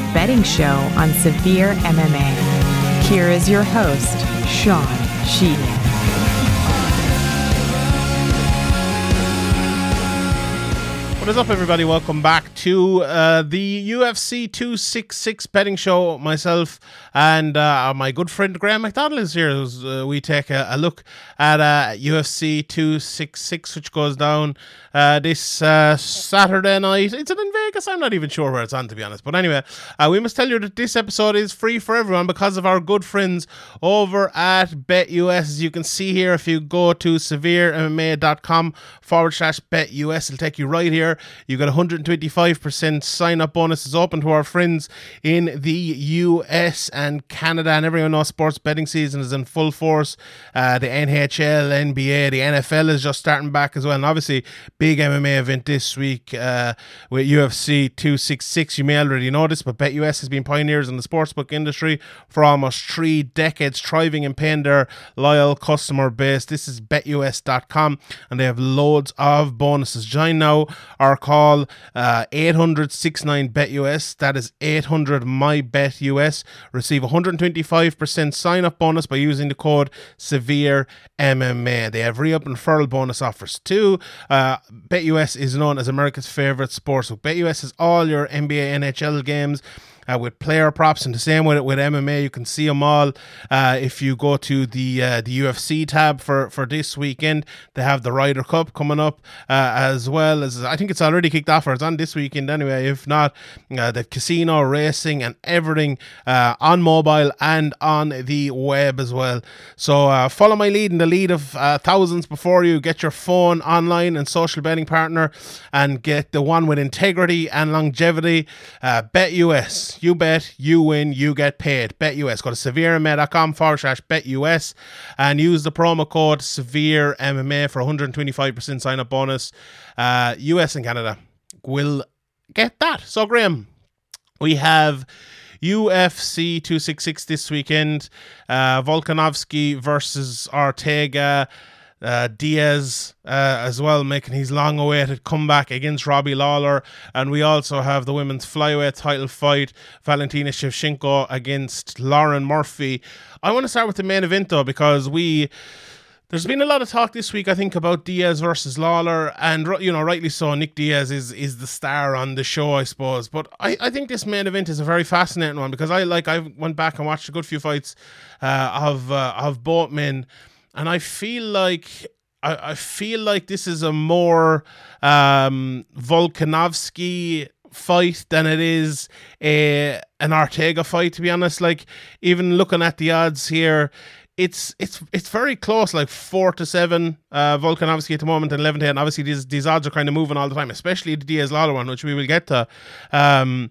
the betting show on Severe MMA. Here is your host, Sean Sheehan. Is up, everybody? Welcome back to uh, the UFC 266 betting show. Myself and uh, my good friend Graham McDonald is here. Uh, we take a, a, look at uh, UFC 266, which goes down uh, this uh, Saturday night. It's in Vegas. I'm not even sure where it's on, to be honest. But anyway, we must tell you that this episode is free for everyone because of our good friends over at BetUS. As you can see here, if you go to severemma.com forward slash BetUS, it'll take you right here. You got 125% sign up bonuses open to our friends in the US and Canada. And everyone knows sports betting season is in full force. Uh, the NHL, NBA, the NFL is just starting back as well. And obviously, big MMA event this week uh, with UFC 266. You may already know this, but BetUS has been pioneers in the sportsbook industry for almost three decades, thriving and paying their loyal customer base. This is betus.com, and they have loads of bonuses. Join now or call uh, 800 69 bet US. That is 800 my bet US. Receive 125% sign up bonus by using the code severe MMA. They have re up and referral bonus offers too. Uh, BetUS is known as America's favorite sportsbook. BetUS has all your NBA, NHL games uh, with player props, and the same with with MMA. You can see them all. Uh, if you go to the uh, the UFC tab for for this weekend, they have the Ryder Cup coming up uh, as well as I think it's already kicked off or it's on this weekend anyway. If not, uh, the casino racing and everything uh, on mobile and on the web as well. So follow my lead in the lead of thousands before you get your phone online and social betting partner and get the one with integrity and longevity. Bet US you bet, you win, you get paid. BetUS. Go to severemma.com forward slash BetUS and use the promo code SevereMMA for 125% sign up bonus. Uh, US and Canada will get that. So, Graham, we have. UFC 266 this weekend. Uh, Volkanovski versus Ortega. Uh, Diaz uh, as well making his long awaited comeback against Robbie Lawler. And we also have the women's flyweight title fight Valentina Shevchenko against Lauren Murphy. I want to start with the main event though, because we. There's been a lot of talk this week, I think, about Diaz versus Lawler, and you know, rightly so. Nick Diaz is is the star on the show, I suppose. But I, I think this main event is a very fascinating one because I like I went back and watched a good few fights uh, of uh, of both men, and I feel like I, I feel like this is a more um, Volkanovski fight than it is a an Ortega fight. To be honest, like even looking at the odds here, it's it's it's very close, like four to seven. Uh, Volkanovski at the moment and eleven to eight. And obviously, these these odds are kind of moving all the time, especially the Diaz Lawler one, which we will get to. Um,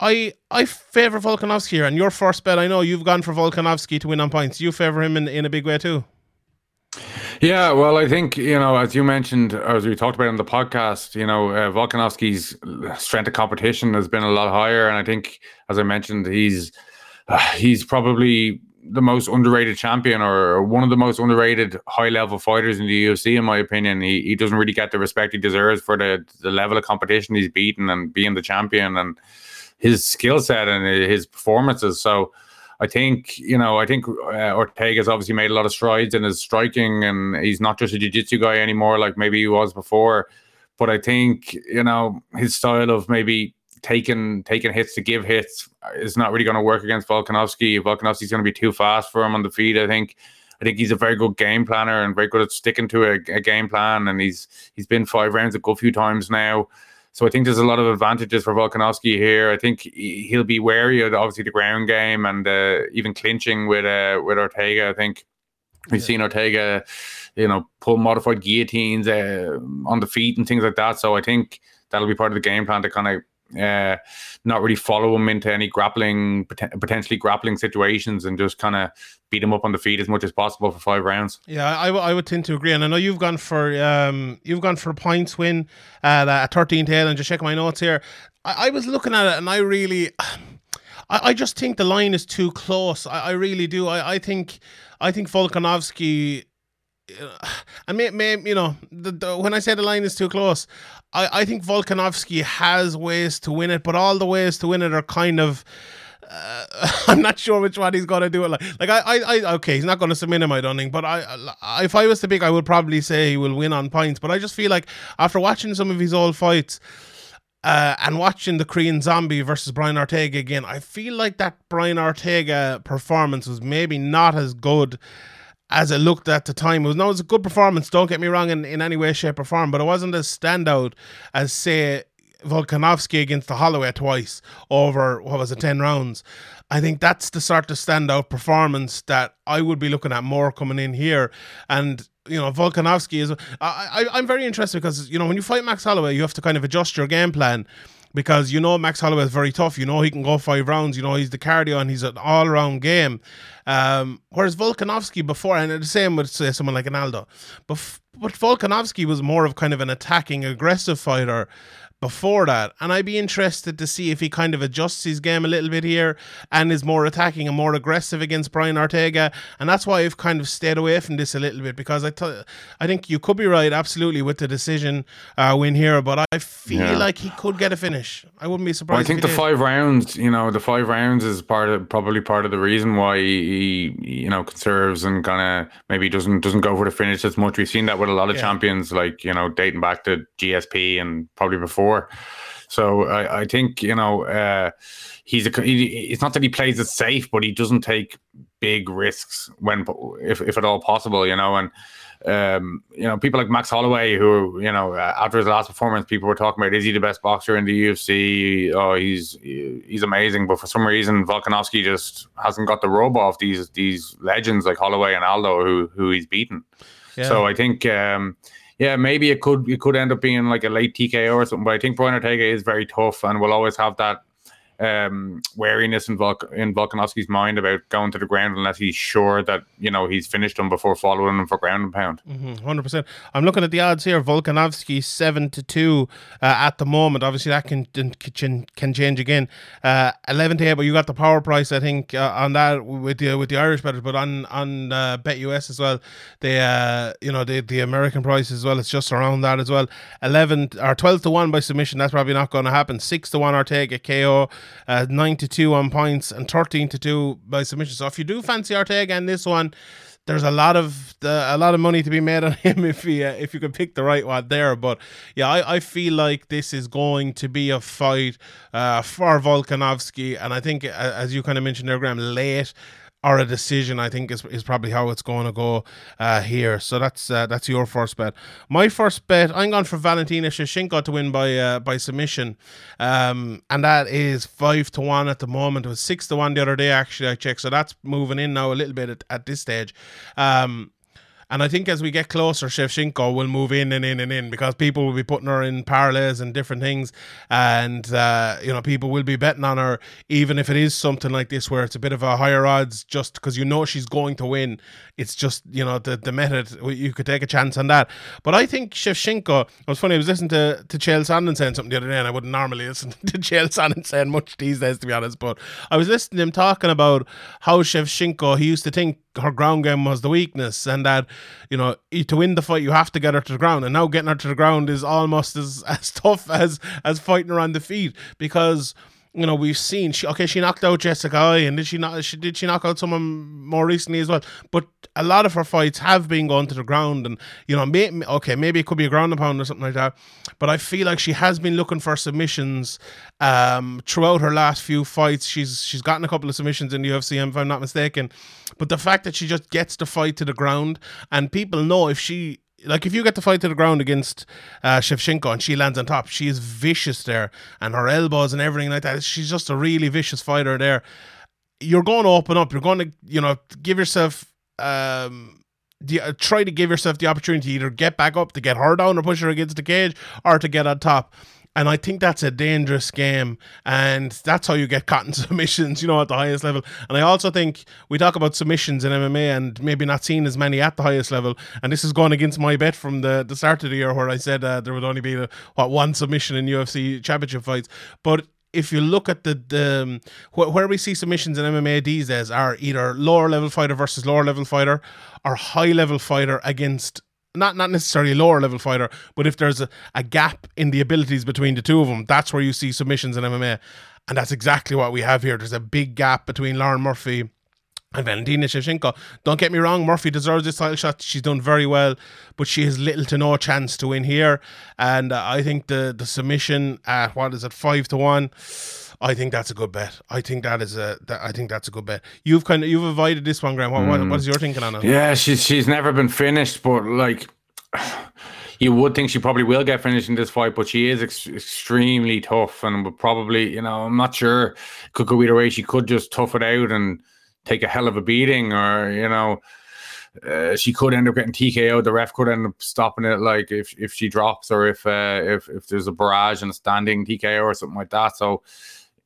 I I favor Volkanovski here, and your first bet. I know you've gone for Volkanovski to win on points. You favor him in, in a big way too. Yeah, well, I think you know, as you mentioned, as we talked about on the podcast, you know, uh, Volkanovski's strength of competition has been a lot higher, and I think, as I mentioned, he's uh, he's probably the most underrated champion or one of the most underrated high level fighters in the UFC, in my opinion. He he doesn't really get the respect he deserves for the the level of competition he's beaten and being the champion and his skill set and his performances. So I think you know I think uh, Ortega's obviously made a lot of strides in his striking, and he's not just a jiu-jitsu guy anymore like maybe he was before. But I think you know his style of maybe taking taking hits to give hits is not really going to work against Volkanovski. Volkanovski's going to be too fast for him on the feet. I think. I think he's a very good game planner and very good at sticking to a, a game plan. And he's he's been five rounds a good few times now. So I think there's a lot of advantages for Volkanovski here. I think he'll be wary of obviously the ground game and uh, even clinching with uh, with Ortega. I think we've yeah. seen Ortega, you know, pull modified guillotines uh, on the feet and things like that. So I think that'll be part of the game plan to kind of uh, not really follow him into any grappling, potentially grappling situations, and just kind of beat him up on the feet as much as possible for five rounds. Yeah, I, I would tend to agree, and I know you've gone for um you've gone for a points win at uh, thirteen tail, and just check my notes here. I, I was looking at it, and I really. I, I just think the line is too close. I, I really do. I, I think I think Volkanovski and may, may, you know, the, the, when I say the line is too close, I, I think Volkanovski has ways to win it, but all the ways to win it are kind of. Uh, I'm not sure which one he's to do it like. Like I, I, I okay, he's not to submit him, I don't think. But I, I, if I was to pick, I would probably say he will win on points. But I just feel like after watching some of his old fights, uh, and watching the Korean Zombie versus Brian Ortega again, I feel like that Brian Ortega performance was maybe not as good as it looked at the time. It was no, it was a good performance. Don't get me wrong in, in any way, shape, or form, but it wasn't as standout as say Volkanovski against the Holloway twice over what was it, ten rounds. I think that's the sort of standout performance that I would be looking at more coming in here. And you know, Volkanovski is. I, I I'm very interested because you know when you fight Max Holloway, you have to kind of adjust your game plan because you know Max Holloway is very tough. You know he can go five rounds. You know he's the cardio and he's an all-round game. Um, whereas Volkanovski before, and the same with say someone like Aldo, but but Volkanovski was more of kind of an attacking, aggressive fighter before that. And I'd be interested to see if he kind of adjusts his game a little bit here and is more attacking and more aggressive against Brian Ortega. And that's why I've kind of stayed away from this a little bit because I, th- I think you could be right, absolutely, with the decision uh, win here. But I feel yeah. like he could get a finish. I wouldn't be surprised. Well, I think the did. five rounds, you know, the five rounds is part of probably part of the reason why he, you know, conserves and kind of maybe doesn't doesn't go for the finish as much. We've seen that with a lot of yeah. champions, like you know, dating back to GSP and probably before before. So I, I think you know uh, he's a. He, it's not that he plays it safe, but he doesn't take big risks when, if if at all possible, you know. And um, you know, people like Max Holloway, who you know, after his last performance, people were talking about is he the best boxer in the UFC? Oh, he's he's amazing, but for some reason, Volkanovski just hasn't got the rub off these these legends like Holloway and Aldo, who who he's beaten. Yeah. So I think. Um, yeah, maybe it could it could end up being like a late TKO or something. But I think Brian Ortega is very tough and will always have that um, wariness in, Volk- in Volkanovski's mind about going to the ground unless he's sure that you know he's finished him before following him for ground and pound. 100 mm-hmm, percent. I'm looking at the odds here. Volkanovski seven to two uh, at the moment. Obviously that can can, can change again. Uh, Eleven to eight, but you got the power price I think uh, on that with the with the Irish bettors, but on on uh, Bet US as well. The uh, you know the the American price as well. It's just around that as well. Eleven or twelve to one by submission. That's probably not going to happen. Six to one Ortega KO uh, 9 to 2 on points and 13 to 2 by submission. So if you do fancy Ortega in this one, there's a lot of the, a lot of money to be made on him if he uh, if you could pick the right one there. But yeah, I, I feel like this is going to be a fight uh, for Volkanovski, and I think as you kind of mentioned there, Graham, late or a decision. I think is, is probably how it's going to go uh, here. So that's uh, that's your first bet. My first bet, I'm going for Valentina Shevchenko to win by uh, by submission, um, and that is five to one at the moment. It was six to one the other day. Actually, I checked, so that's moving in now a little bit at, at this stage. Um, and I think as we get closer, Shevchenko will move in and in and in because people will be putting her in parlays and different things. And, uh, you know, people will be betting on her, even if it is something like this where it's a bit of a higher odds just because you know she's going to win. It's just, you know, the, the method, you could take a chance on that. But I think Shevchenko, it was funny, I was listening to, to Chael Sonnen saying something the other day, and I wouldn't normally listen to Chael Sonnen saying much these days, to be honest. But I was listening to him talking about how Shevchenko, he used to think her ground game was the weakness and that you know to win the fight you have to get her to the ground. And now getting her to the ground is almost as as tough as as fighting her on the feet because you know we've seen she okay she knocked out Jessica and did she not she did she knock out someone more recently as well? But a lot of her fights have been going to the ground and you know may, okay maybe it could be a ground pound or something like that but I feel like she has been looking for submissions um, throughout her last few fights. She's she's gotten a couple of submissions in the UFC if I'm not mistaken but the fact that she just gets the fight to the ground and people know if she like if you get the fight to the ground against uh, Shevchenko and she lands on top, she is vicious there, and her elbows and everything like that. She's just a really vicious fighter there. You're going to open up. You're going to, you know, give yourself, um, the, uh, try to give yourself the opportunity to either get back up to get her down or push her against the cage, or to get on top. And I think that's a dangerous game. And that's how you get caught in submissions, you know, at the highest level. And I also think we talk about submissions in MMA and maybe not seeing as many at the highest level. And this is going against my bet from the, the start of the year where I said uh, there would only be, the, what, one submission in UFC championship fights. But if you look at the, the um, wh- where we see submissions in MMA these days are either lower level fighter versus lower level fighter or high level fighter against not not necessarily a lower level fighter, but if there's a, a gap in the abilities between the two of them, that's where you see submissions in MMA. And that's exactly what we have here. There's a big gap between Lauren Murphy and Valentina Shevchenko. Don't get me wrong, Murphy deserves this title shot. She's done very well, but she has little to no chance to win here. And uh, I think the the submission at what is it, five to one. I think that's a good bet. I think that is a. That, I think that's a good bet. You've kind of you've avoided this one, Graham. What, what, what is your thinking on it? Yeah, she's she's never been finished, but like you would think she probably will get finished in this fight, but she is ex- extremely tough and would probably, you know, I'm not sure. Could go either way. She could just tough it out and take a hell of a beating, or you know, uh, she could end up getting TKO. The ref could end up stopping it, like if if she drops or if uh, if if there's a barrage and a standing TKO or something like that. So,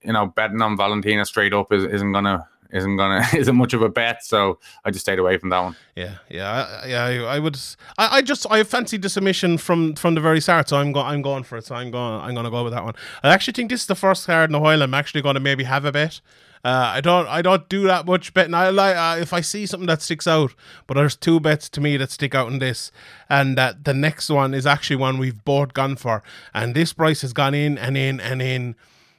you know, betting on Valentina straight up is, isn't gonna isn't gonna isn't much of a bet. So I just stayed away from that one. Yeah, yeah, I, yeah. I, I would. I, I just I fancied the submission from from the very start, so I'm going. I'm going for it. So I'm going. I'm going to go with that one. I actually think this is the first card in a while I'm actually going to maybe have a bet. Uh, I don't. I don't do that much betting. I like uh, if I see something that sticks out. But there's two bets to me that stick out in this, and that the next one is actually one we've both gone for, and this price has gone in and in and in.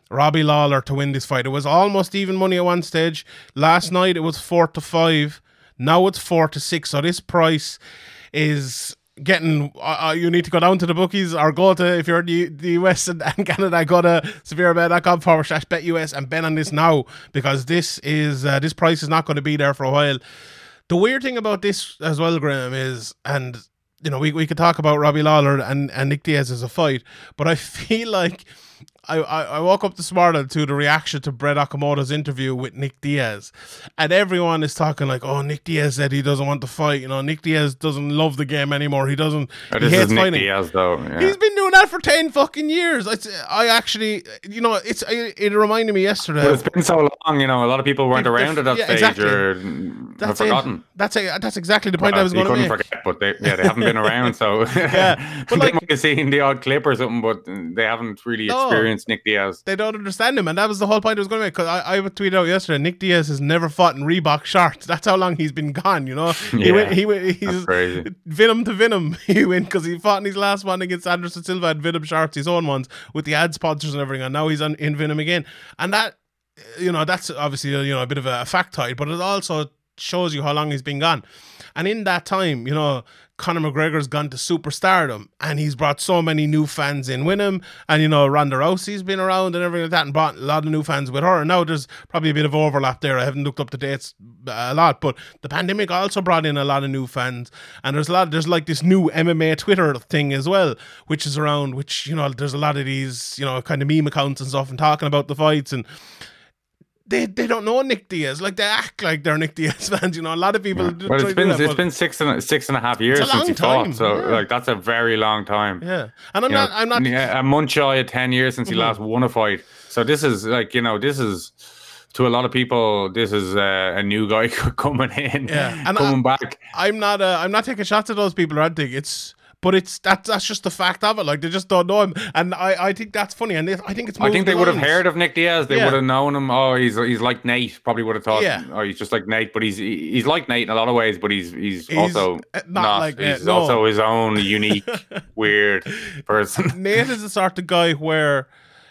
Robbie Lawler to win this fight. It was almost even money at one stage. Last night it was four to five. Now it's four to six. So this price is getting. Uh, you need to go down to the bookies or go to if you're in the, US and, and Canada. Go to severebet.com forward slash bet US and bet on this now because this is uh, this price is not going to be there for a while. The weird thing about this as well, Graham, is and you know we, we could talk about Robbie Lawler and, and Nick Diaz as a fight, but I feel like I, I, I woke up this morning to the reaction to Brett Okamoto's interview with Nick Diaz, and everyone is talking like, "Oh, Nick Diaz said he doesn't want to fight. You know, Nick Diaz doesn't love the game anymore. He doesn't. Oh, he hates fighting. Diaz, though. Yeah. He's been doing that for ten fucking years. It's, I actually, you know, it's it, it reminded me yesterday. it's been so long, you know. A lot of people weren't around at that yeah, stage exactly. or have that's forgotten. It. That's a, that's exactly the point I was going to couldn't make. forget, but they, yeah, they haven't been around, so Yeah, but they like- might have seen the odd clip or something, but they haven't really No. experienced Nick Diaz. they don't understand him, and that was the whole point I was going to make. Because I, I tweeted out yesterday, Nick Diaz has never fought in Reebok shorts. That's how long he's been gone. You know, he Yeah, went, he went, he's crazy. venom to venom. He went because he fought in his last one against Anderson Silva in Venom shorts, his own ones with the ad sponsors and everything, and now he's on in Venom again. And that, you know, that's obviously you know a bit of a factoid, but it also shows you how long he's been gone. And in that time, you know, Conor McGregor's gone to superstardom and he's brought so many new fans in with him. And, you know, Ronda Rousey's been around and everything like that and brought a lot of new fans with her. And now there's probably a bit of overlap there. I haven't looked up the dates uh, a lot, but the pandemic also brought in a lot of new fans. And there's a lot, there's like this new MMA Twitter thing as well, which is around, which, you know, there's a lot of these, you know, kind of meme accounts and stuff and talking about the fights and they they don't know Nick Diaz. Like they act like they're Nick Diaz fans. You know, a lot of people. do Well, it's been that, it's been six and six and a half years It's a since he fought, so yeah. like that's a very long time. yeah, and I'm You not. know, I'm not. Mm-hmm. yeah, a month shy of ten years since he last won a fight. So this is like you know this is to a lot of people this is uh, a new guy coming in, Yeah, and coming back. I'm not. Uh, I'm not taking shots at those people or anything. It's. But it's that's that's just the fact of it. Like they just don't know him, and I, I think that's funny. And they, I think it's. I think they the would have heard of Nick Diaz. They Yeah. would have known him. Oh, he's he's like Nate. Probably would have thought. Yeah. Oh, he's just like Nate, but he's he's like Nate in a lot of ways. But he's he's, He's, also uh, not not. like he's no. also his own unique, weird person. Nate is the sort of guy where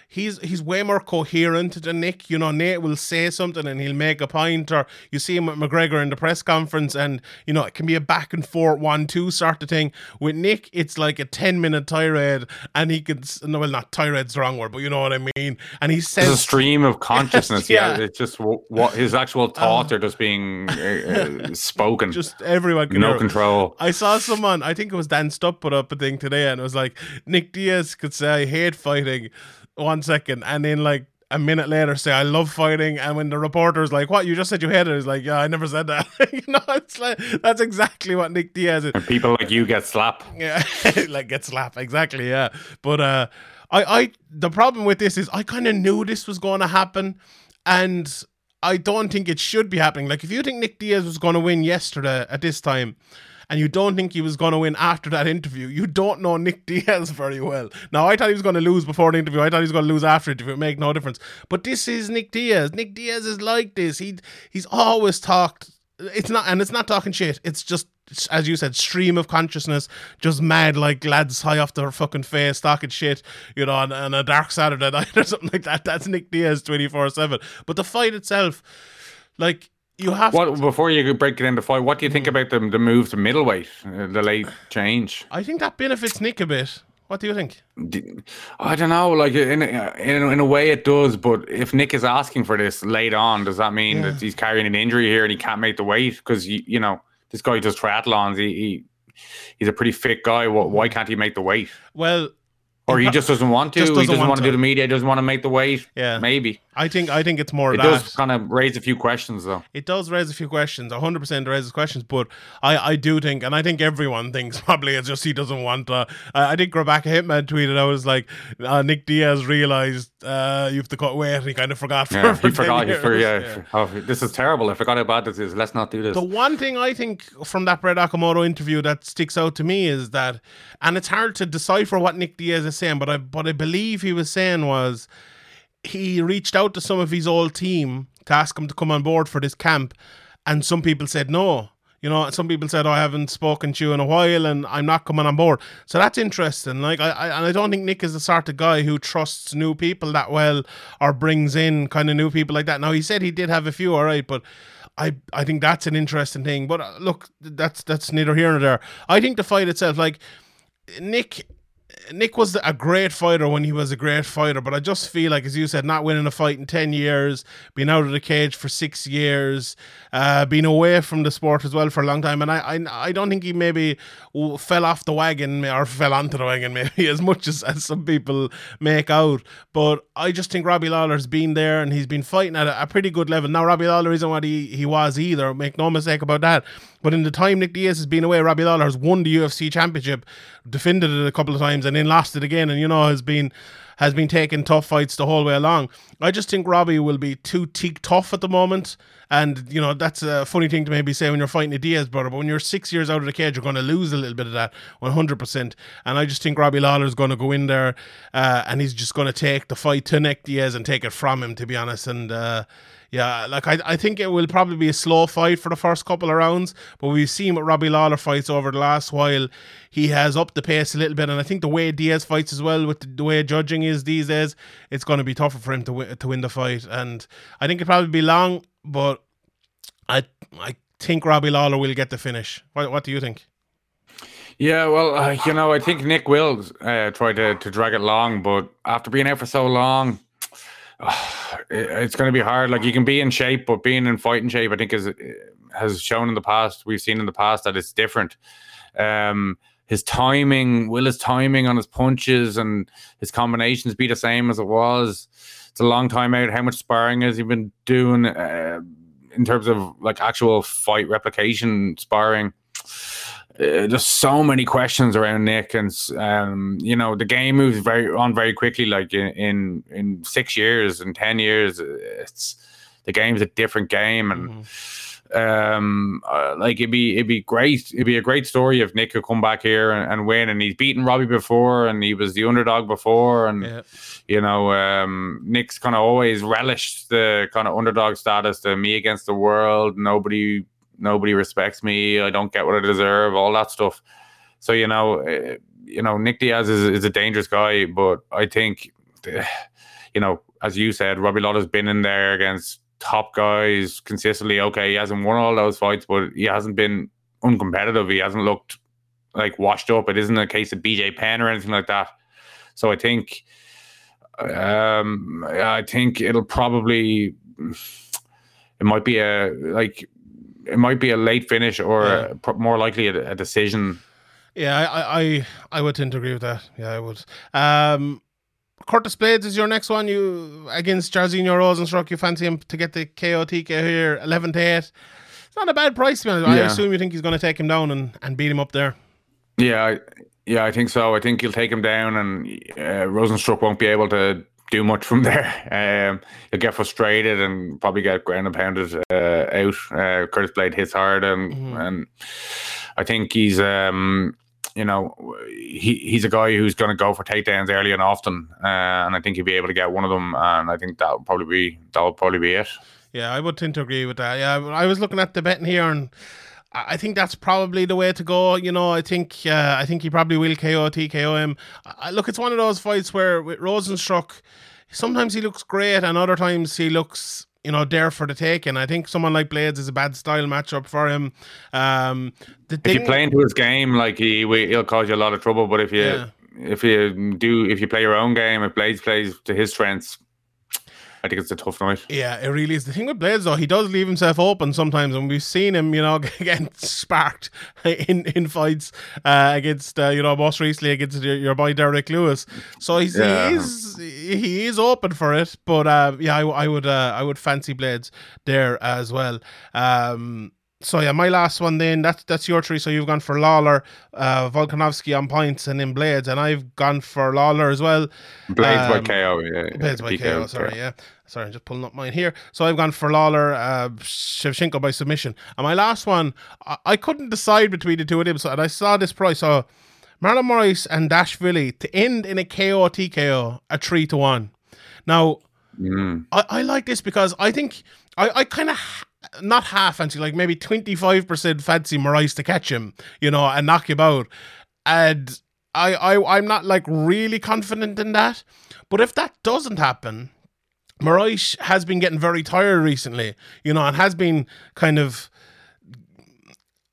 he's he's way more coherent than Nick. You know, Nate will say something and he'll make a point, or you see him with McGregor in the press conference, and you know it can be a back and forth one two sort of thing. With Nick, it's like a ten minute tirade, and he could no, well not tirade's the wrong word, but you know what I mean. And he It's a stream of consciousness. Yeah. Um, yeah. it's just what his actual thoughts are just being uh, uh, spoken. just everyone can hear no it. control. I saw someone, I think it was Dan Stupp put up a thing today, and it was like Nick Diaz could say, I hate fighting one second, and then like a minute later say, I love fighting. And when the reporter's like, What? You just said you hated it? He's like, Yeah, I never said that. you know, it's like, that's exactly what Nick Diaz is. And people like you get slapped. Yeah, like get slapped. Exactly. Yeah. But uh, I, I, the problem with this is I kind of knew this was going to happen, and I don't think it should be happening. Like if you think Nick Diaz was going to win yesterday at this time, and you don't think he was going to win after that interview, you don't know Nick Diaz very well. Now, I thought he was going to lose before the interview. I thought he was going to lose after it. If it make no difference. But this is Nick Diaz. Nick Diaz is like this. He he's always talked. It's not, and it's not talking shit. It's just as you said, stream of consciousness, just mad like lads high off their fucking face, talking shit, you know, on, on a dark Saturday night or something like that. That's Nick Diaz twenty four seven. But the fight itself, like you have what to, before you break it into fight. What do you think about the the move to middleweight, uh, the late change? I think that benefits Nick a bit. What do you think? I don't know. Like in in in a way, it does. But if Nick is asking for this late on, does that mean yeah. that he's carrying an injury here and he can't make the weight? Because you, you know this guy does triathlons. He, he he's a pretty fit guy. Why can't he make the weight? Well, or he just doesn't want to. Doesn't he doesn't want, want to. do the media. Doesn't want to make the weight. Yeah, maybe. I think I think it's more. It that. does kind of raise a few questions, though. It does raise a few questions. hundred percent raises questions, but I I do think, and I think everyone thinks probably it's just he doesn't want. Uh, I, I think Rebecca Hitman tweeted. I was like, uh, Nick Diaz realized uh, you have to cut weight, and he kind of forgot. For, yeah, for he forgot. Years. For, yeah, yeah. Oh, this is terrible. I forgot how bad this is. Let's not do this. The one thing I think from that Brett Okamoto interview that sticks out to me is that, and it's hard to decipher what Nick Diaz is saying, but I but I believe he was saying was he reached out to some of his old team to ask him to come on board for this camp, and some people said no. You know, some people said, oh, I haven't spoken to you in a while and I'm not coming on board. So that's interesting. Like, I, I, and I don't think Nick is the sort of guy who trusts new people that well or brings in kind of new people like that. Now, he said he did have a few, all right, but I, I think that's an interesting thing. But uh, look, that's, that's neither here nor there. I think the fight itself, like, Nick Nick was a great fighter when he was a great fighter, but I just feel like, as you said, not winning a fight in 10 years, being out of the cage for six years, uh, being away from the sport as well for a long time. And I, I, I don't think he maybe fell off the wagon or fell onto the wagon, maybe as much as, as some people make out. But I just think Robbie Lawler's been there and he's been fighting at a, a pretty good level. Now, Robbie Lawler isn't what he, he was either, make no mistake about that. But in the time Nick Diaz has been away, Robbie Lawler has won the UFC championship, defended it a couple of times, and then lost it again. And you know has been has been taking tough fights the whole way along. I just think Robbie will be too teak tough at the moment. And, you know, that's a funny thing to maybe say when you're fighting a Diaz brother, but when you're six years out of the cage, you're going to lose a little bit of that 100%. And I just think Robbie Lawler is going to go in there uh, and he's just going to take the fight to Nick Diaz and take it from him, to be honest. And, uh, yeah, like I, I think it will probably be a slow fight for the first couple of rounds, but we've seen what Robbie Lawler fights over the last while. He has upped the pace a little bit, and I think the way Diaz fights as well, with the, the way judging is these days, it's going to be tougher for him to win, to win the fight. And I think it'll probably be long, but I I think Robbie Lawler will get the finish. What, what do you think? Yeah, well, uh, you know, I think Nick will uh, try to, to drag it long, but after being out for so long, it's going to be hard. Like you can be in shape, but being in fighting shape, I think is has shown in the past. We've seen in the past that it's different. Um, his timing, will his timing on his punches and his combinations be the same as it was? It's a long time out. How much sparring has he been doing uh, in terms of like actual fight replication sparring? Uh, there's so many questions around Nick, and um, you know the game moves very on very quickly. Like in, in in six years and ten years, it's the game's a different game, and mm-hmm. um, uh, like it'd be it'd be great. It'd be a great story if Nick could come back here and, and win. And he's beaten Robbie before, and he was the underdog before, and yeah. you know um, Nick's kind of always relished the kind of underdog status, the me against the world. Nobody nobody respects me. I don't get what I deserve. All that stuff. So you know, uh, you know, Nick Diaz is, is a dangerous guy, but I think, you know, as you said, Robbie Lawler's been in there against top guys consistently. Okay, he hasn't won all those fights, but he hasn't been uncompetitive. He hasn't looked like washed up. It isn't a case of BJ Penn or anything like that. So I think, um, I think it'll probably, it might be a like it might be a late finish or yeah. a, more likely a, a, decision. Yeah, I, I I would tend to agree with that. Yeah, I would. Um, Curtis Blaydes is your next one. You against Jairzinho Rozenstruik. You fancy him to get the KOTK here, eleven to eight. It's not a bad price, man. I assume you think he's going to take him down and, and beat him up there. Yeah, I, yeah, I think so. I think he'll take him down, and uh, Rozenstruik won't be able to do much from there. Um, he'll get frustrated and probably get ground and pounded uh, out. Uh, Curtis Blaydes hits hard, and mm-hmm. and I think he's um, you know, he he's a guy who's going to go for takedowns early and often, uh, and I think he'll be able to get one of them. And I think that will probably be that will probably be it. Yeah, I would tend to agree with that. Yeah, I was looking at the betting here, and I think that's probably the way to go. You know, I think uh, I think he probably will KO TKO him. I, look, it's one of those fights where with Rozenstruik, sometimes he looks great, and other times he looks you know, there for the taking. I think someone like Blaydes is a bad style matchup for him. Um, if thing, you play into his game, like he he'll cause you a lot of trouble. But if you yeah. if you do if you play your own game, if Blaydes plays to his strengths, I think it's a tough night. Yeah, it really is. The thing with Blaydes, though, he does leave himself open sometimes, and we've seen him, you know, getting sparked in in fights uh, against, uh, you know, most recently against your, your boy Derrick Lewis. So he's yeah. he is he is open for it, but uh, yeah, I, I would uh, I would fancy Blaydes there as well. Um, so yeah, my last one then that's that's your three. So you've gone for Lawler, uh, Volkanovski on points, and in Blaydes, and I've gone for Lawler as well. Blaydes um, by KO, yeah. Blaydes by KO, sorry, yeah. Sorry, I'm just pulling up mine here. So I've gone for Lawler, uh, Shevchenko by submission. And my last one, I, I couldn't decide between the two of them. So and I saw this price. So Marlon Moraes and Dashvili to end in a KO TKO, a three to one. Now, mm. I, I like this because I think I, I kind of not half fancy, like maybe 25% fancy Moraes to catch him, you know, and knock him out. And I, I I'm not like really confident in that. But if that doesn't happen, Moraes has been getting very tired recently, you know, and has been kind of.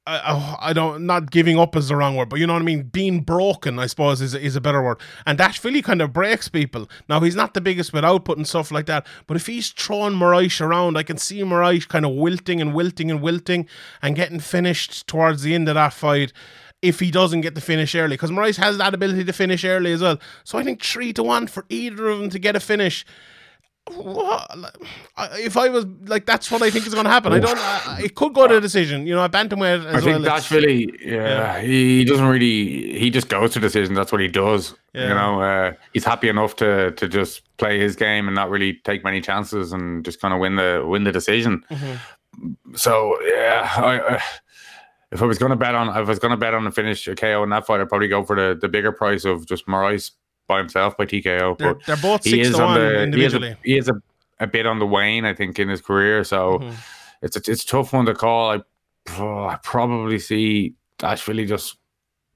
I, I don't not giving up is the wrong word, but you know what I mean. Being broken, I suppose, is is a better word. And Dashvili kind of breaks people. Now he's not the biggest with output and stuff like that, but if he's throwing Moraes around, I can see Moraes kind of wilting and wilting and wilting and getting finished towards the end of that fight if he doesn't get the finish early, because Moraes has that ability to finish early as well. So I think three to one for either of them to get a finish? If I was like, that's what I think is going to happen. I don't. I, it could go to a decision. You know, a bantamweight as I think well. That's really, yeah, yeah, He doesn't really. He just goes to decision. That's what he does. Yeah. You know, uh, he's happy enough to to just play his game and not really take many chances and just kind of win the win the decision. Mm-hmm. So yeah, I, I, if I was going to bet on, if I was going to bet on the finish a KO in that fight, I'd probably go for the the bigger price of just Moraes by himself by TKO. They're, but they're both he is on the, individually. He is, a, he is a, a, bit on the wane, I think, in his career. So mm-hmm. it's a, it's a tough one to call. I, oh, I probably see Dashvili just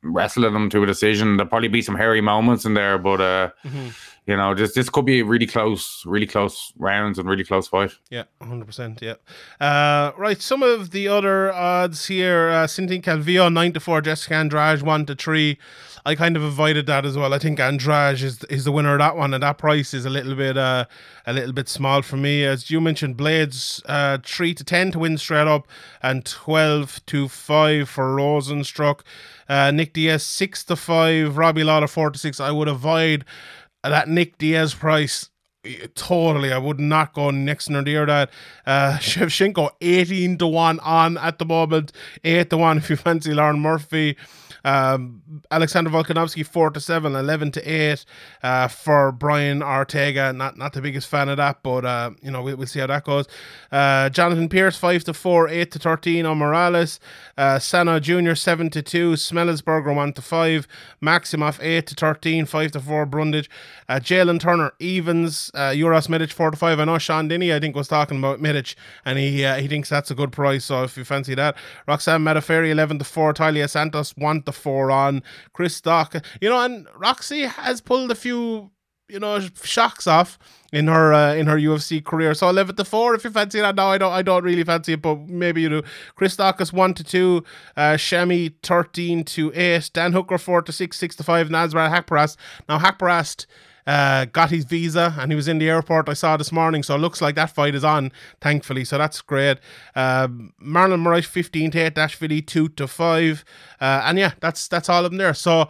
wrestling him to a decision. There'll probably be some hairy moments in there, but uh, mm-hmm you know, this this could be a really close, really close rounds and really close fight. Yeah, hundred percent. Yeah. Uh, right. Some of the other odds here: uh, Cynthia Calvillo nine to four, Jessica Andrade one to three. I kind of avoided that as well. I think Andrade is is the winner of that one, and that price is a little bit uh a little bit small for me. As you mentioned, Blaydes uh three to ten to win straight up, and twelve to five for Rozenstruik. Uh, Nick Diaz six to five, Robbie Lawler four to six. I would avoid that Nick Diaz price totally I would not go next nor near that. Uh Shevchenko 18 to 1 on at the moment, 8 to 1 if you fancy Lauren Murphy. Um, Alexander Volkanovski four to seven, 11 to eight uh, for Brian Ortega. Not not the biggest fan of that, but uh, you know we'll, we'll see how that goes. Uh, Jonathan Pearce five to four, eight to thirteen on Morales. Uh, Sano Junior seven to two, Semelsberger one to five, Maximov eight to 13, 5 to four, Brundage. Uh, Jalin Turner evens, uh, Uros Medic four to five. I know Sean Denny I think was talking about Medic, and he uh, he thinks that's a good price. So if you fancy that, Roxanne Modafferi eleven to four, Taila Santos one to four on Chris Stock. You know, and Roxy has pulled a few, you know, shocks off in her uh, in her UFC career. So eleven to four if you fancy that. Now I don't I don't really fancy it, but maybe you do. Chris Daukaus one to two, uh Shami thirteen to eight, Dan Hooker four to six, six to five, Nasrat Haqparast. Now Haqparast uh, got his visa and he was in the airport I saw this morning. So it looks like that fight is on, thankfully. So that's great. Uh, Marlon Moraes 15 to 8, Dashvili 2 to 5. Uh, and yeah, that's that's all of them there. So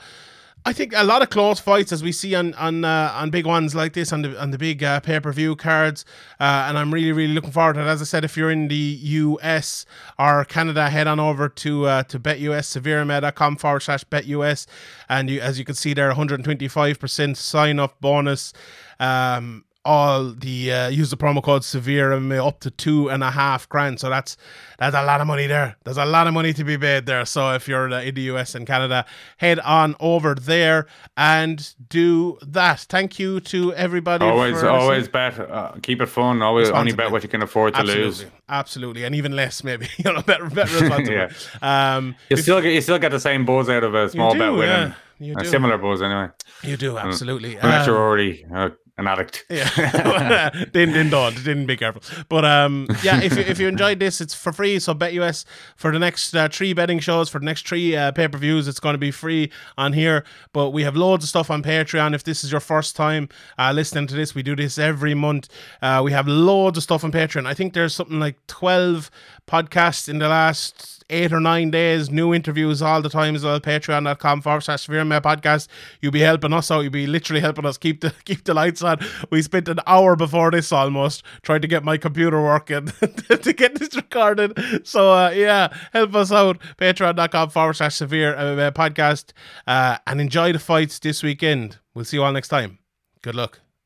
I think a lot of close fights as we see on on uh, on big ones like this on the on the big uh, pay per view cards, uh, and I'm really really looking forward to it. As I said, if you're in the US or Canada, head on over to uh, to BetUS SevereMed.com forward slash BetUS, and you as you can see there, 125 percent sign up bonus. Um, all the uh, use the promo code severe MMA up to two and a half grand. So that's that's a lot of money there. There's a lot of money to be made there. So if you're uh, in the US and Canada, head on over there and do that. Thank you to everybody. Always, always bet. Uh, keep it fun. Always only bet what you can afford to absolutely, lose. Absolutely, and even less maybe. you know, better, better responsibly. yeah. Um, you still get you still get the same buzz out of a small do, bet winning. yeah. You A similar buzz anyway. You do absolutely. Unless Um, you're already uh, an addict. Yeah, didn't didn't don't didn't be careful. But um, yeah, if you if you enjoyed this, it's for free. So BetUS for the next uh, three betting shows for the next three uh, pay per views, it's going to be free on here. But we have loads of stuff on Patreon. If this is your first time uh, listening to this, we do this every month. Uh, we have loads of stuff on Patreon. I think there's something like twelve podcasts in the last eight or nine days, new interviews all the time as well. Patreon.com forward slash Severe podcast. You'll be helping us out. You'll be literally helping us keep the keep the lights on. We spent an hour before this almost trying to get my computer working to get this recorded. So uh, yeah, help us out. Patreon.com forward slash Severe podcast. Uh, and enjoy the fights this weekend. We'll see you all next time. Good luck.